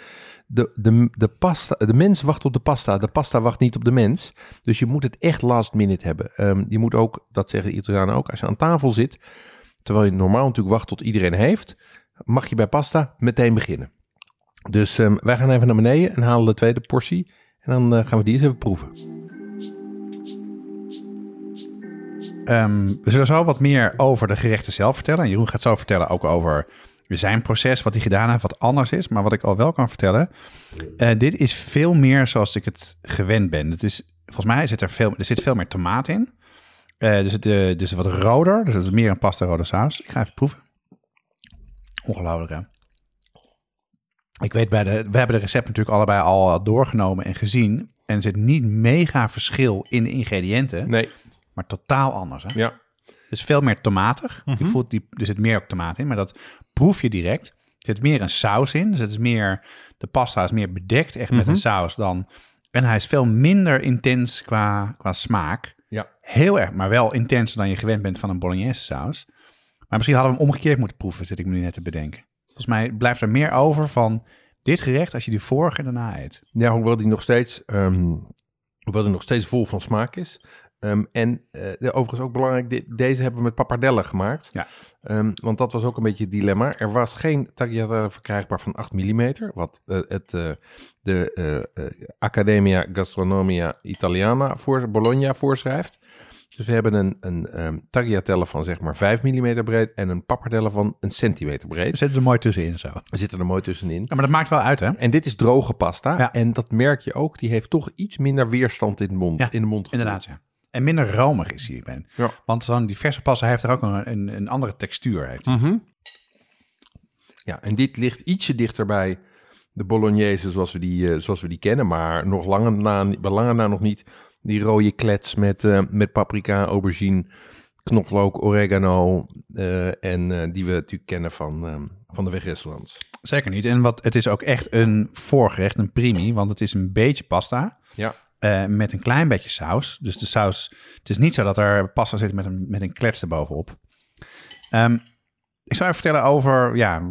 de, de, de, pasta, de mens wacht op de pasta. De pasta wacht niet op de mens. Dus je moet het echt last minute hebben. Ehm, je moet ook, dat zeggen de Italianen ook, als je aan tafel zit, terwijl je normaal natuurlijk wacht tot iedereen heeft, mag je bij pasta meteen beginnen. Dus ehm, wij gaan even naar beneden en halen de tweede portie. En dan eh, gaan we die eens even proeven. Ehm, we zullen zo wat meer over de gerechten zelf vertellen. En Jeroen gaat zo vertellen ook over zijn proces, wat hij gedaan heeft, wat anders is. Maar wat ik al wel kan vertellen, eh, dit is veel meer zoals ik het gewend ben. Het is, volgens mij zit er, veel, er zit veel meer tomaat in. Eh, dus, het, eh, dus wat roder, dus het is meer een pasta rode saus. Ik ga even proeven. Ongelooflijk hè? Ik weet bij de, we hebben de recept natuurlijk allebei al doorgenomen en gezien. En er zit niet mega verschil in de ingrediënten, Nee, maar totaal anders. Hè? ja. Is veel meer tomatig. Je voelt die, er zit meer ook tomaat in, maar dat proef je direct. Er zit meer een saus in. Dus het is meer, de pasta is meer bedekt echt met een saus dan. En hij is veel minder intens qua, qua smaak. Ja. Heel erg, maar wel intenser dan je gewend bent van een bolognese saus. Maar misschien hadden we hem omgekeerd moeten proeven, zit ik me nu net te bedenken. Volgens mij blijft er meer over van dit gerecht als je die vorige daarna eet. Ja, hoewel die nog steeds, ehm, hoewel die nog steeds vol van smaak is. Ehm, en eh, overigens ook belangrijk, deze hebben we met pappardelle gemaakt. Ja. Ehm, want dat was ook een beetje het dilemma. Er was geen tagliatelle verkrijgbaar van 8 mm, wat eh, het, eh, de Accademia Gastronomia Italiana voor Bologna voorschrijft. Dus we hebben een, een ehm, tagliatelle van zeg maar 5 mm breed en een pappardelle van een centimeter breed. We zitten er mooi tussenin zo. We zitten er mooi tussenin. Ja, maar dat maakt wel uit hè? En dit is droge pasta. Ja. En dat merk je ook. Die heeft toch iets minder weerstand in de mond. Ja, in de mond Inderdaad, ja. En minder romig is hij. Ben. Ja. Want zo'n diverse pasta heeft er ook een, een, een andere textuur. Heeft. Mhm. Ja, en dit ligt ietsje dichter bij de bolognese zoals we die, eh, zoals we die kennen. Maar nog langer na, langer na nog niet die rode klets met, eh, met paprika, aubergine, knoflook, oregano. eh, en die we natuurlijk kennen van, van de wegrestaurants. Zeker niet. En wat, het is ook echt een voorgerecht, een primi. Want het is een beetje pasta Ja. Eh, met een klein beetje saus. Dus de saus... Het is niet zo dat er pasta zit met een, met een klets erbovenop. Ehm, ik zou even vertellen over... Ja,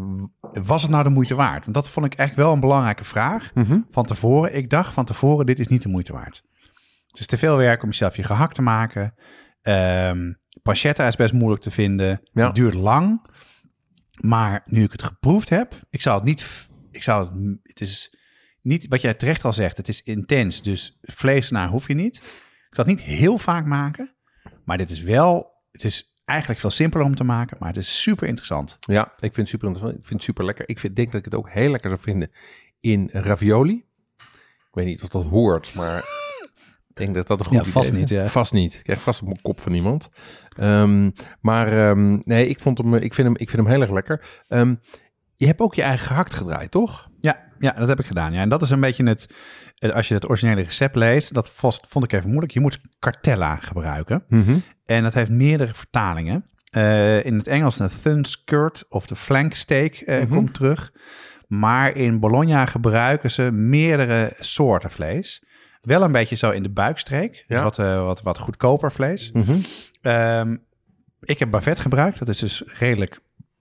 was het nou de moeite waard? Want dat vond ik echt wel een belangrijke vraag. Van tevoren. Ik dacht van tevoren, dit is niet de moeite waard. Het is te veel werk om jezelf je gehakt te maken. Ehm pancetta is best moeilijk te vinden. Ja. Het duurt lang. Maar nu ik het geproefd heb, ik zou het niet. Ik zou het. Het is niet wat jij terecht al zegt. Het is intens. Dus vlees naar hoef je niet. Ik zou het niet heel vaak maken. Maar dit is wel. Het is eigenlijk veel simpeler om te maken. Maar het is super interessant. Ja, ik vind het super interessant. Ik vind het super lekker. Ik vind, denk dat ik het ook heel lekker zou vinden in ravioli. Ik weet niet of dat hoort, maar ik denk dat dat een goed Ja, idee vast niet, ja. Vast niet. Ik krijg vast op mijn kop van iemand. Ehm, maar ehm, nee, ik, vond hem, ik, vind hem, ik vind hem heel erg lekker. Ehm, je hebt ook je eigen gehakt gedraaid, toch? Ja, ja, dat heb ik gedaan. Ja, en dat is een beetje het. Als je het originele recept leest, dat vond ik even moeilijk. Je moet cartella gebruiken. En dat heeft meerdere vertalingen. Eh, in het Engels een thun skirt of de flank steak eh, Mhm. komt terug. Maar in Bologna gebruiken ze meerdere soorten vlees. Wel een beetje zo in de buikstreek. Ja. Wat, eh, wat, wat goedkoper vlees. Mhm. Ehm, ik heb bavet gebruikt. Dat is dus redelijk...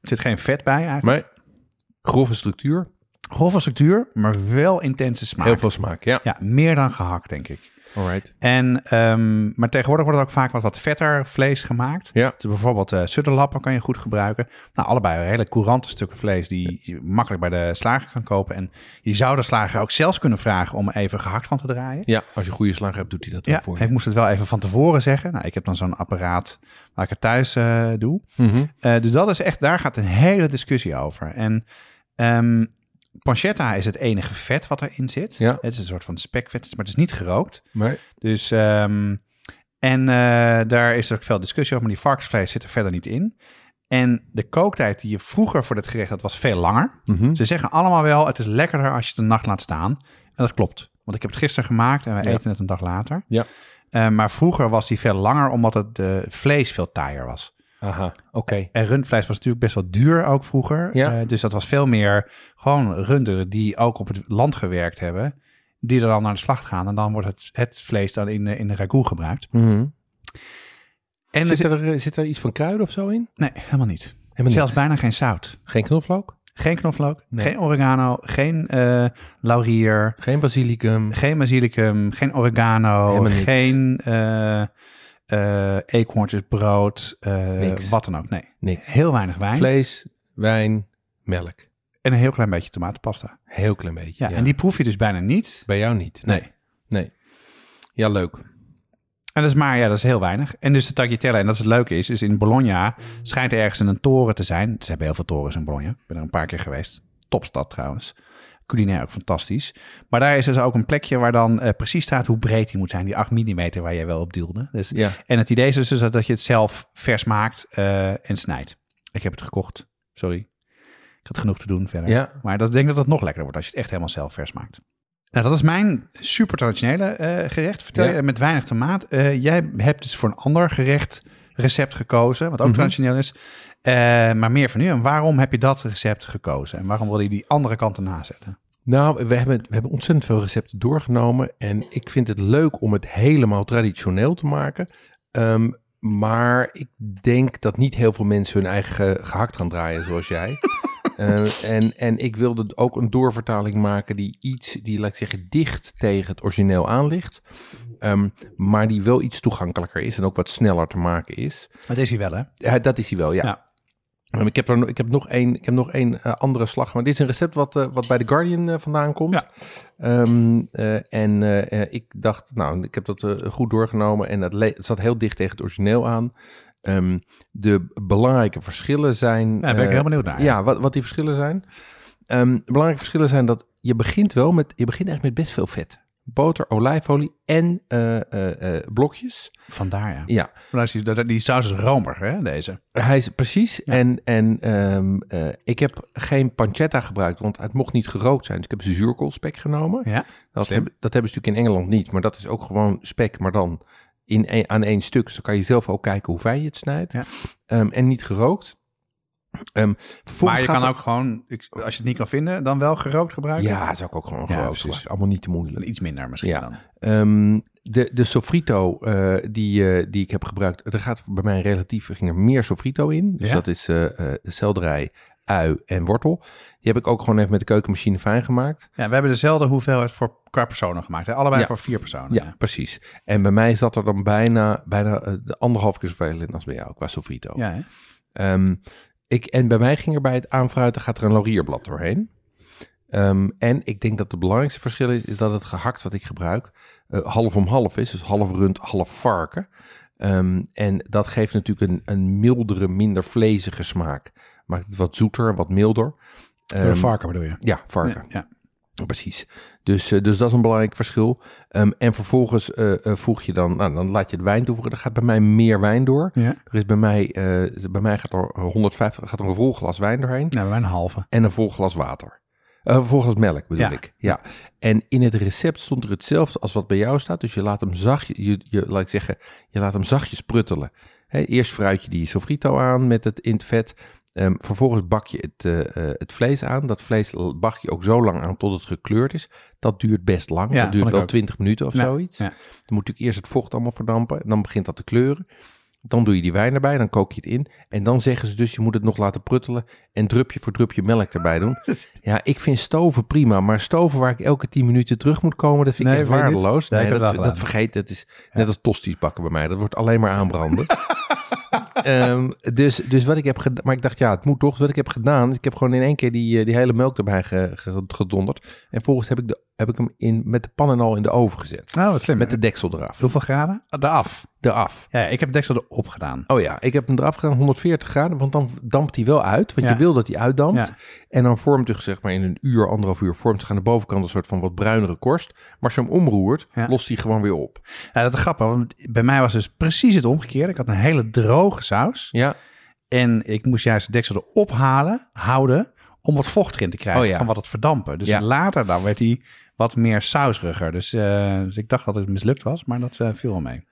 Er zit geen vet bij eigenlijk. Maar grove structuur, Grove structuur, maar wel intense smaak. heel veel smaak. Ja, Ja, meer dan gehakt, denk ik. alright. En, ehm, maar tegenwoordig wordt er ook vaak wat, wat vetter vlees gemaakt. Ja, Dus bijvoorbeeld sudderlappen kan je goed gebruiken. Nou, allebei hele courante stukken vlees die je makkelijk bij de slager kan kopen. En je zou de slager ook zelfs kunnen vragen om even gehakt van te draaien. ja, als je goede slag hebt, doet hij dat ook Ja, voor je. ik moest het wel even van tevoren zeggen. Nou, ik heb dan zo'n apparaat waar ik het thuis eh, doe. Eh, dus dat is echt, daar gaat een hele discussie over. En ehm, pancetta is het enige vet wat erin zit. Ja. Het is een soort van spekvet, maar het is niet gerookt. Maar Dus, ehm, en eh, daar is er ook veel discussie over, maar die varkensvlees zit er verder niet in. En de kooktijd die je vroeger voor dit gerecht had, was veel langer. mhm. Ze zeggen allemaal wel, het is lekkerder als je het een nacht laat staan. En dat klopt, want ik heb het gisteren gemaakt en we Ja. eten het een dag later. Ja. Eh, maar vroeger was die veel langer, omdat het eh, vlees veel taaier was. Aha, oké. En rundvlees was natuurlijk best wel duur ook vroeger. Ja. Eh, dus dat was veel meer gewoon runderen die ook op het land gewerkt hebben. Die er dan naar de slacht gaan. En dan wordt het, het vlees dan in, de- in de ragout gebruikt. Mhm. En er Zit, zit- er, zit er iets van kruiden of zo in? nee, helemaal niet. Helemaal Zelfs bijna geen zout. Geen knoflook? Geen knoflook, Nee. geen oregano, geen eh, laurier, Geen basilicum? geen basilicum, geen oregano, geen eh eh eekhoorntjesbrood, eh, wat dan ook. Nee, Niks. heel weinig wijn Vlees, wijn, melk. en een heel klein beetje tomatenpasta. Heel klein beetje. Ja, Ja, en die proef je dus bijna niet. Bij jou niet? Nee. Nee. Nee. Ja, leuk. En dat is maar, ja, dat is heel weinig. En dus de tagliatelle, en dat is het leuke is, is in Bologna schijnt er ergens een toren te zijn. Ze hebben heel veel torens in Bologna. Ik ben er een paar keer geweest. Topstad trouwens. Culinair ook fantastisch. Maar daar is dus ook een plekje waar dan eh, precies staat hoe breed die moet zijn. Die 8 mm waar jij wel op duwde. Dus, Ja. En het idee is dus dat dat je het zelf vers maakt eh, en snijdt. Ik heb het gekocht. Sorry. Ik had genoeg te doen verder. Ja. Maar dat, ik denk dat het nog lekkerder wordt als je het echt helemaal zelf vers maakt. Nou, dat is mijn super traditionele eh, gerecht. Vertel Ja. je met weinig tomaat. Jij hebt dus voor een ander gerecht recept gekozen, wat ook Mhm. traditioneel is. Eh, maar meer van u. En waarom heb je dat recept gekozen? En waarom wil je die andere kant erna zetten? Nou, we hebben, we hebben ontzettend veel recepten doorgenomen. En ik vind het leuk om het helemaal traditioneel te maken. Ehm, maar ik denk dat niet heel veel mensen hun eigen gehakt gaan draaien zoals jij. Eh, en, en ik wilde ook een doorvertaling maken die iets, die laat ik zeggen, dicht tegen het origineel aan ligt. Ehm, maar die wel iets toegankelijker is en ook wat sneller te maken is. Dat is hij wel, hè? Ja, dat is hij wel, ja. Ja. Ehm, Ik heb, er, nog- ik heb nog één, ik heb nog één eh, andere slag. Maar dit is een recept wat, eh, wat bij The Guardian eh, vandaan komt. Ja. Ehm, eh, en ik dacht, nou, ik heb dat goed doorgenomen. En het, zat heel dicht tegen het origineel aan. Ehm, de belangrijke verschillen zijn... Ja, daar ben ik heel benieuwd naar. ja, wat, wat die verschillen zijn. Belangrijke verschillen zijn dat je begint wel met, je begint echt met best veel vet. Boter, olijfolie en eh, eh, eh, blokjes. Vandaar, ja. Ja, Maar die, die, die saus is romig, hè, deze? hij is precies. En, en ehm, eh, ik heb geen pancetta gebruikt, want het mocht niet gerookt zijn. Dus ik heb zuurkoolspek genomen. Ja, Dat, hebben, dat hebben ze natuurlijk in Engeland niet, maar dat is ook gewoon spek, maar dan in een, aan één stuk. Dus dan kan je zelf ook kijken hoe fijn je het snijdt. Ja. Ehm, en niet gerookt. Ehm, maar je kan er- ook gewoon, als je het niet kan vinden, dan wel gerookt gebruiken? Ja, zou ik ook gewoon Ja, gerookt gebruiken. Allemaal niet te moeilijk. Iets minder misschien Ja. dan. Ehm, de, de sofrito eh, die, eh, die ik heb gebruikt, er gaat bij mij relatief, er ging er meer sofrito in. Dus Ja? dat is eh eh, selderij, ui en wortel. Die heb ik ook gewoon even met de keukenmachine fijn gemaakt. Ja, we hebben dezelfde hoeveelheid voor qua personen gemaakt. Hè? Allebei Ja. voor vier personen. Ja, precies. En bij mij zat er dan bijna, bijna de anderhalf keer zoveel in als bij jou qua sofrito. Ja, hè? Ehm, ik, en bij mij ging er bij het aanfruiten gaat er een laurierblad doorheen. Ehm, en ik denk dat het belangrijkste verschil is, is dat het gehakt wat ik gebruik eh, half om half is. Dus half rund, half varken. Ehm, en dat geeft natuurlijk een, een mildere, minder vlezige smaak. Maakt het wat zoeter, wat milder. Ehm, varken bedoel je? ja, varken. Ja, Precies. Dus, eh, dus dat is een belangrijk verschil. Ehm, en vervolgens eh, eh, voeg je dan, nou, dan laat je het wijn toevoegen. Er gaat bij mij meer wijn door. ja. Er is bij mij, bij mij gaat er 150, gaat er een vol glas wijn doorheen Nou, wij een halve. en een vol glas water. Eh, een vol glas melk bedoel Ja. ik. Ja. En in het recept stond er hetzelfde als wat bij jou staat. Dus je laat hem zachtjes, je, je, laat ik zeggen, je laat hem zachtjes pruttelen. Hè, eerst fruit je die sofrito aan met het in het vet. Ehm, vervolgens bak je het, eh, eh, het vlees aan. Dat vlees bak je ook zo lang aan tot het gekleurd is. Dat duurt best lang. Ja, dat duurt wel ook. 20 minuten of Ja, zoiets. ja. Dan moet natuurlijk eerst het vocht allemaal verdampen. En dan begint dat te kleuren. Dan doe je die wijn erbij, dan kook je het in. En dan zeggen ze dus, je moet het nog laten pruttelen en drupje voor drupje melk erbij doen. Ja, ik vind stoven prima, maar stoven waar ik elke 10 minuten terug moet komen, dat vind ik echt waardeloos. Nee, dat, dat vergeet, dat is net als tosti's bakken bij mij. Dat wordt alleen maar aanbranden. Ehm, dus, dus wat ik heb gedaan, maar ik dacht, ja, het moet toch. Dus wat ik heb gedaan, ik heb gewoon in één keer die, eh, die hele melk erbij ge- ge- gedonderd. En vervolgens heb ik, de, heb ik hem in, met de pan en al in de oven gezet. Nou, wat slim. Met de deksel eraf. Hoeveel graden? Ah, Eraf. Eraf. Ja, ik heb deksel erop gedaan. Oh ja, ik heb hem eraf gedaan 140 graden, want dan dampt hij wel uit. Want Ja. je wil dat hij uitdampt. Ja. En dan vormt zich zeg maar in een uur, anderhalf uur, vormt zich aan de bovenkant een soort van wat bruinere korst. Maar als je hem omroert, Ja. lost hij gewoon weer op. Ja, dat is grappig, want bij mij was dus precies het omgekeerde. Ik had een hele droge saus. Ja, En ik moest juist de deksel erop halen, houden, om wat vocht erin te krijgen Oh ja. van wat het verdampen. Dus Ja. later dan werd hij wat meer sausriger. Dus, eh, dus ik dacht dat het mislukt was, maar dat eh, viel wel mee.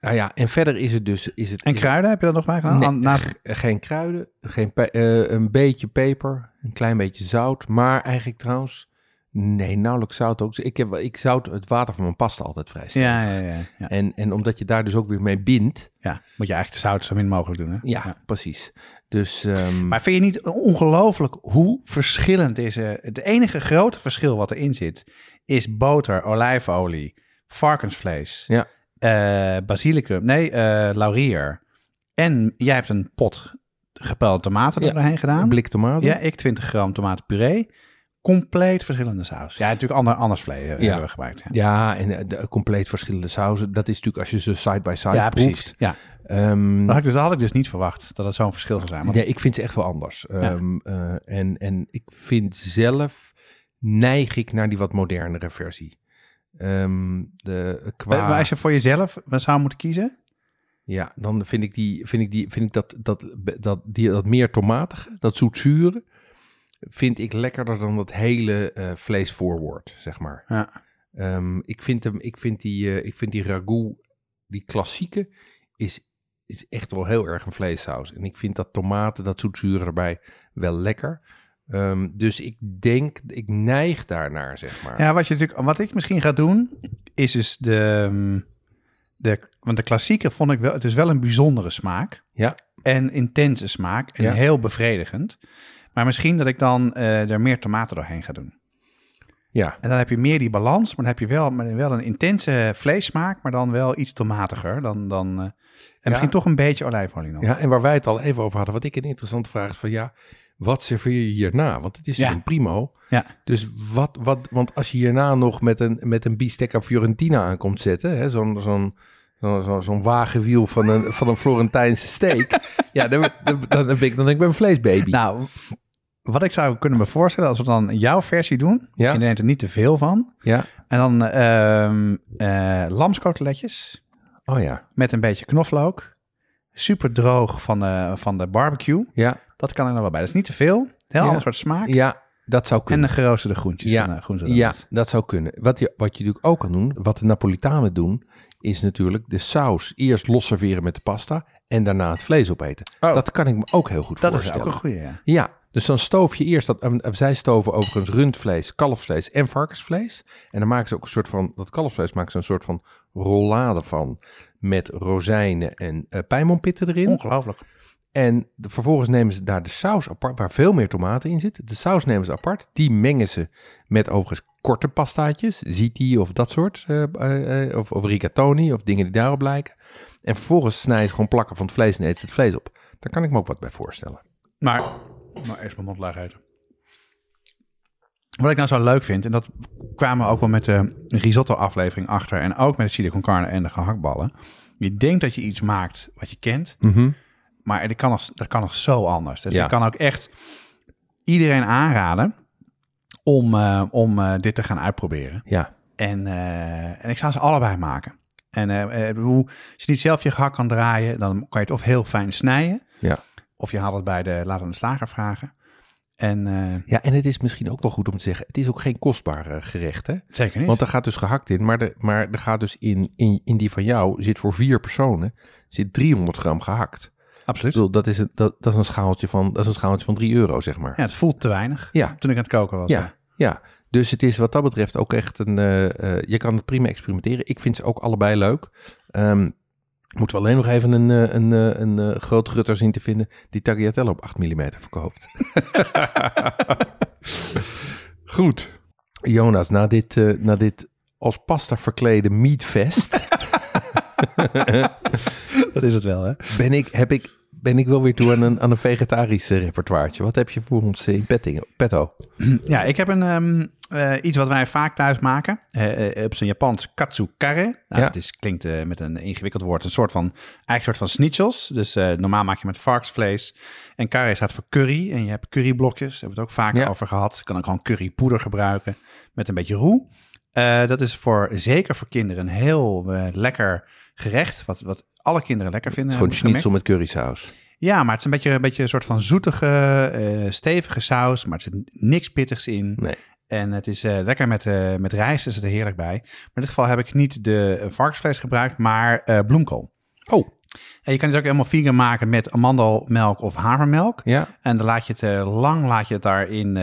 Nou ja, en verder is het dus... Is het, En kruiden, heb je dat nog bij gedaan? Nee, Naast, geen kruiden, geen eh, een beetje peper, een klein beetje zout. Maar eigenlijk trouwens, nee, nauwelijks zout ook. Ik, heb, ik zout het water van mijn pasta altijd vrij ja, ja, ja, ja. En, en omdat je daar dus ook weer mee bindt. ja, moet je eigenlijk de zout zo min mogelijk doen. Hè? Ja, precies. Dus ehm, Maar vind je niet ongelooflijk hoe verschillend is? Het enige grote verschil wat erin zit, is boter, olijfolie, varkensvlees, Ja. eh, basilicum, nee, eh, laurier. En jij hebt een pot gepelde tomaten Ja, er doorheen gedaan. een blik tomaten. Ja, ik 20 gram tomatenpuree. Compleet verschillende saus. Ja, natuurlijk ander, anders vlees eh, hebben we gebruikt. Ja, Ja, en eh, de, compleet verschillende sauzen. Dat is natuurlijk als je ze side by side ja proeft. precies. Ja. Ehm, Dat, had ik dus, dat had ik dus niet verwacht, dat het zo'n verschil zou zijn. Want- nee, ik vind ze echt wel anders. Ehm, eh, en, en ik vind zelf, neig ik naar die wat modernere versie. Ehm, de, qua, Maar als je voor jezelf zou moeten kiezen, Ja, dan vind ik, die, vind ik, die, vind ik dat, dat, dat, die, dat meer tomatige, dat zoetzure, vind ik lekkerder dan dat hele eh vleesvoorwoord, zeg maar. Ja. Ehm, ik, vind hem, ik, vind die, eh, ik vind die ragout, die klassieke, is, is echt wel heel erg een vleessaus. En ik vind dat tomaten, dat zoetzure erbij wel lekker. Ehm, dus ik denk, ik neig daarnaar, zeg maar. Ja, wat, je natuurlijk, wat ik misschien ga doen, is dus de, mm, de... Want de klassieke vond ik wel... Het is wel een bijzondere smaak. Ja. En intense smaak. En Ja. heel bevredigend. Maar misschien dat ik dan eh, er meer tomaten doorheen ga doen. ja. En dan heb je meer die balans, maar dan heb je wel, maar wel een intense vleessmaak, maar dan wel iets tomatiger. Dan, dan, eh, en misschien toch een beetje olijfolie nog. Ja, en waar wij het al even over hadden, wat ik een interessante vraag is van ja, wat serveer je hierna? Want het is Ja. een primo. Ja. Dus wat, wat, want als je hierna nog met een, met een bistecca Fiorentina aankomt zetten, hè, zo'n, zo'n, zo'n, zo'n, zo'n wagenwiel van een, van een Florentijnse steak, ja, dan, dan, dan, ben ik, dan ik ben een vleesbaby. Nou, wat ik zou kunnen me voorstellen, als we dan jouw versie doen, Ja. je neemt er niet te veel van, Ja, en dan ehm eh lamskoteletjes oh ja, met een beetje knoflook, super droog van de, van de barbecue, ja, dat kan er nog wel bij. Dat is niet te veel, heel Ja. ander soort smaak, ja, dat zou en kunnen. de geroosterde groentjes. Ja, en, eh, groenten Ja, dat zou kunnen. Wat je, wat je natuurlijk ook kan doen, wat de Napolitanen doen, is natuurlijk de saus eerst los serveren met de pasta en daarna het vlees opeten. Oh. Dat kan ik me ook heel goed Dat is voorstellen. ook een goede, ja. Ja, dus dan stoof je eerst dat. eh, zij stoven overigens rundvlees, kalfsvlees en varkensvlees. En dan maken ze ook een soort van. Dat kalfsvlees maken ze een soort van rollade van. Met rozijnen en eh pijnmonpitten erin. Ongelooflijk. En de- vervolgens nemen ze daar de saus apart, waar veel meer tomaten in zit. De saus nemen ze apart. Die mengen ze met overigens korte pastaatjes. Ziti of dat soort. eh, eh, of, of rigatoni of dingen die daarop lijken. En vervolgens snijden ze gewoon plakken van het vlees en eten ze het vlees op. Daar kan ik me ook wat bij voorstellen. Maar, maar eerst mijn mond laag eten. Wat ik nou zo leuk vind, en dat kwamen we ook wel met de risotto-aflevering achter... en ook met de chili con carne en de gehaktballen. Je denkt dat je iets maakt wat je kent, maar dat kan nog, dat kan nog zo anders. Dus Ja. ik kan ook echt iedereen aanraden om, eh, om eh, dit te gaan uitproberen. Ja, En, eh, en ik zou ze allebei maken. En hoe, als je niet zelf je gehakt kan draaien, dan kan je het of heel fijn snijden... ja. Of je haalt het bij de laat aan de slager vragen. En eh, Ja, en het is misschien ook wel goed om te zeggen, het is ook geen kostbaar eh, gerecht, hè? zeker niet. Want er gaat dus gehakt in, maar, de, maar er gaat dus in, in, in die van jou, zit voor vier personen, zit 300 gram gehakt. Absoluut. bedoel, dat is, een, dat, dat is een schaaltje van, dat is een schaaltje van 3 euro, zeg maar. Ja, het voelt te weinig. Ja, Toen ik aan het koken was. ja, ja. Dus het is wat dat betreft ook echt een, eh, je kan het prima experimenteren. Ik vind ze ook allebei leuk. Ehm moeten we alleen nog even een, eh, een, eh, een, eh, groot gutter zien te vinden die tagliatelle op 8 mm verkoopt. Goed. Jonas, na dit, na dit als pasta verklede meatfest Dat is het wel, hè? ben ik, heb ik, ben ik wel weer toe aan een, aan een vegetarisch eh, repertoiretje. Wat heb je voor ons in petting, petto? Ja, ik heb een, ehm, eh, iets wat wij vaak thuis maken. Eh, eh, op zijn Japans katsu kare. Nou, Ja. Het is, klinkt eh, met een ingewikkeld woord. Een soort van, eigenlijk soort van schnitzels. Dus eh, normaal maak je met varkensvlees. En kare staat voor curry. En je hebt curryblokjes. Daar hebben we het ook Ja. over gehad. Je kan ook gewoon currypoeder gebruiken. Met een beetje roe. Eh, dat is voor, zeker voor kinderen, een heel eh, lekker gerecht. Wat, wat alle kinderen lekker vinden. Gewoon heb ik gemerkt. schnitzel met currysaus. Ja, maar het is een beetje een, beetje een soort van zoetige, eh, stevige saus. Maar er zit niks pittigs in. Nee. En het is eh, lekker met, eh, met rijst, is het er heerlijk bij. Maar in dit geval heb ik niet de varkensvlees gebruikt, maar bloemkool. Oh, En je kan het ook helemaal vegan maken met amandelmelk of havermelk. ja. En dan laat je het lang laat je het daarin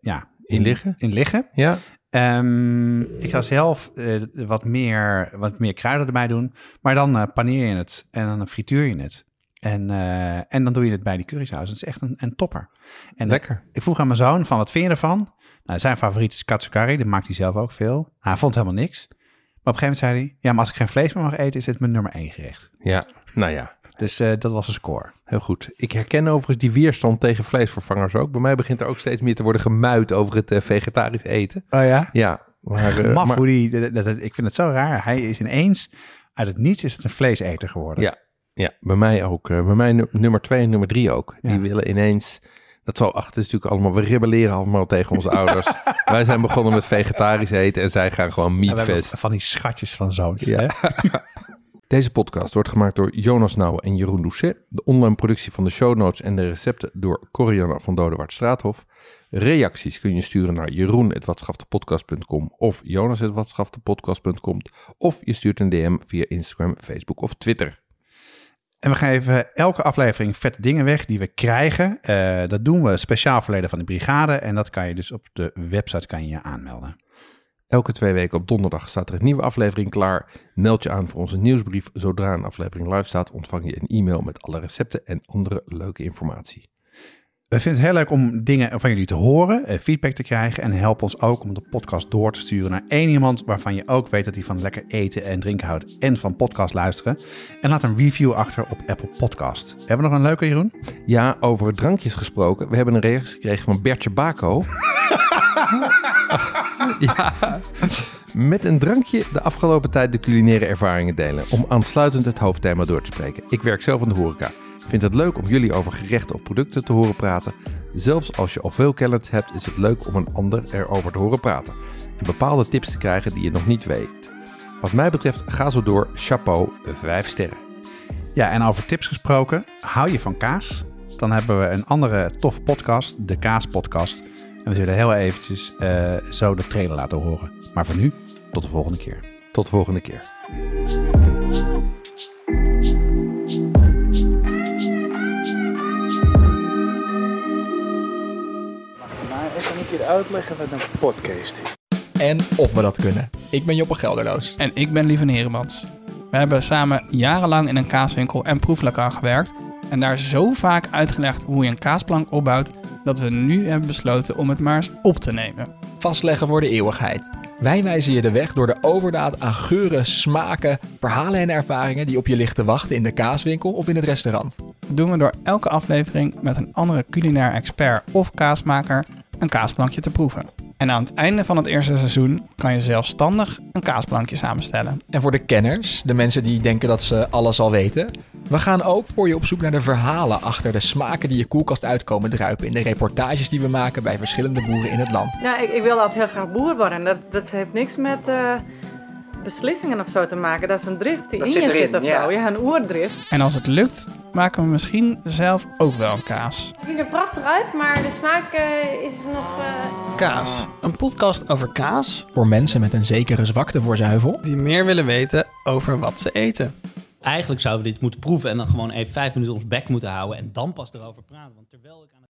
ja, In liggen? In liggen. Ja. Ehm, ik zou zelf eh, wat, meer, wat meer kruiden erbij doen. Maar dan eh, paneer je het en dan frituur je het. En, eh, en dan doe je het bij die currysaus. Het is echt een, een topper. En Lekker. ik vroeg aan mijn zoon van wat vind je ervan? Nou, zijn favoriet is katsukari. Dat maakt hij zelf ook veel. Hij vond helemaal niks. Maar op een gegeven moment zei hij... Ja, maar als ik geen vlees meer mag eten, is dit mijn nummer één gerecht. Ja, nou ja. Dus eh, dat was een score. Heel goed. Ik herken overigens die weerstand tegen vleesvervangers ook. Bij mij begint er ook steeds meer te worden gemuid over het eh, vegetarisch eten. Oh ja? Ja, maar, Maf maar- hoe die... dat- ik vind het zo raar. Hij is ineens... Uit het niets is het een vleeseter geworden. Ja, ja, bij mij ook. Bij mij nu- nummer twee en nummer drie ook. Die willen ineens... Dat zal achter is natuurlijk allemaal... We rebelleren allemaal tegen onze ouders. Wij zijn begonnen met vegetarisch eten en zij gaan gewoon meatfest. van die schatjes van zoons. Ja. Deze podcast wordt gemaakt door Jonas Nouwen en Jeroen Doucet. De online productie van de show notes en de recepten door Corianne van Dodewaard Straathof. Reacties kun je sturen naar jeroen.watschaftepodcast.com of jonas.watschaftepodcast.com of je stuurt een DM via Instagram, Facebook of Twitter. En we geven elke aflevering vette dingen weg die we krijgen. Eh, dat doen we speciaal voor leden van de brigade. En dat kan je dus op de website kan je aanmelden. Elke twee weken op donderdag staat er een nieuwe aflevering klaar. Meld je aan voor onze nieuwsbrief. Zodra een aflevering live staat, ontvang je een e-mail met alle recepten en andere leuke informatie. We vinden het heel leuk om dingen van jullie te horen, eh, feedback te krijgen. En help ons ook om de podcast door te sturen naar één iemand waarvan je ook weet dat hij van lekker eten en drinken houdt. En van podcast luisteren. En laat een review achter op Apple Podcast. Hebben we nog een leuke, Jeroen? Ja, over drankjes gesproken. We hebben een reactie gekregen van Bertje Bako. ja, met een drankje de afgelopen tijd de culinaire ervaringen delen. Om aansluitend het hoofdthema door te spreken. Ik werk zelf in de horeca. Vind het leuk om jullie over gerechten of producten te horen praten. Zelfs als je al veel kennis hebt, is het leuk om een ander erover te horen praten. En bepaalde tips te krijgen die je nog niet weet. Wat mij betreft, ga zo door. Chapeau, 5 sterren. Ja, en over tips gesproken, hou je van kaas? Dan hebben we een andere toffe podcast, de Kaas Podcast. En we zullen heel eventjes eh, zo de trailer laten horen. Maar voor nu, tot de volgende keer. Tot de volgende keer. Maar ik kan een keer uitleggen wat een podcast is. en of we dat kunnen. Ik ben Joppe Gelderloos. En ik ben Lieven Heremans. We hebben samen jarenlang in een kaaswinkel en proeflokaal gewerkt. En daar zo vaak uitgelegd hoe je een kaasplank opbouwt, dat we nu hebben besloten om het maar eens op te nemen. Vastleggen voor de eeuwigheid. Wij wijzen je de weg door de overdaad aan geuren, smaken, verhalen en ervaringen die op je ligt te wachten in de kaaswinkel of in het restaurant. Dat doen we door elke aflevering met een andere culinair expert of kaasmaker een kaasplankje te proeven. En aan het einde van het eerste seizoen kan je zelfstandig een kaasplankje samenstellen. En voor de kenners, de mensen die denken dat ze alles al weten, we gaan ook voor je op zoek naar de verhalen achter de smaken die je koelkast uitkomen druipen in de reportages die we maken bij verschillende boeren in het land. Nou, ik, ik wil altijd heel graag boer worden. Dat, dat heeft niks met eh, beslissingen of zo te maken. Dat is een drift die Dat in zit je erin, zit of ja. zo. Ja, een oerdrift. En als het lukt, maken we misschien zelf ook wel een kaas. Ze zien er prachtig uit, maar de smaak eh, is nog... eh, Kaas, een podcast over kaas Voor mensen met een zekere zwakte voor zuivel. die meer willen weten over wat ze eten. Eigenlijk zouden we dit moeten proeven en dan gewoon even vijf minuten ons bek moeten houden en dan pas erover praten. Want terwijl ik het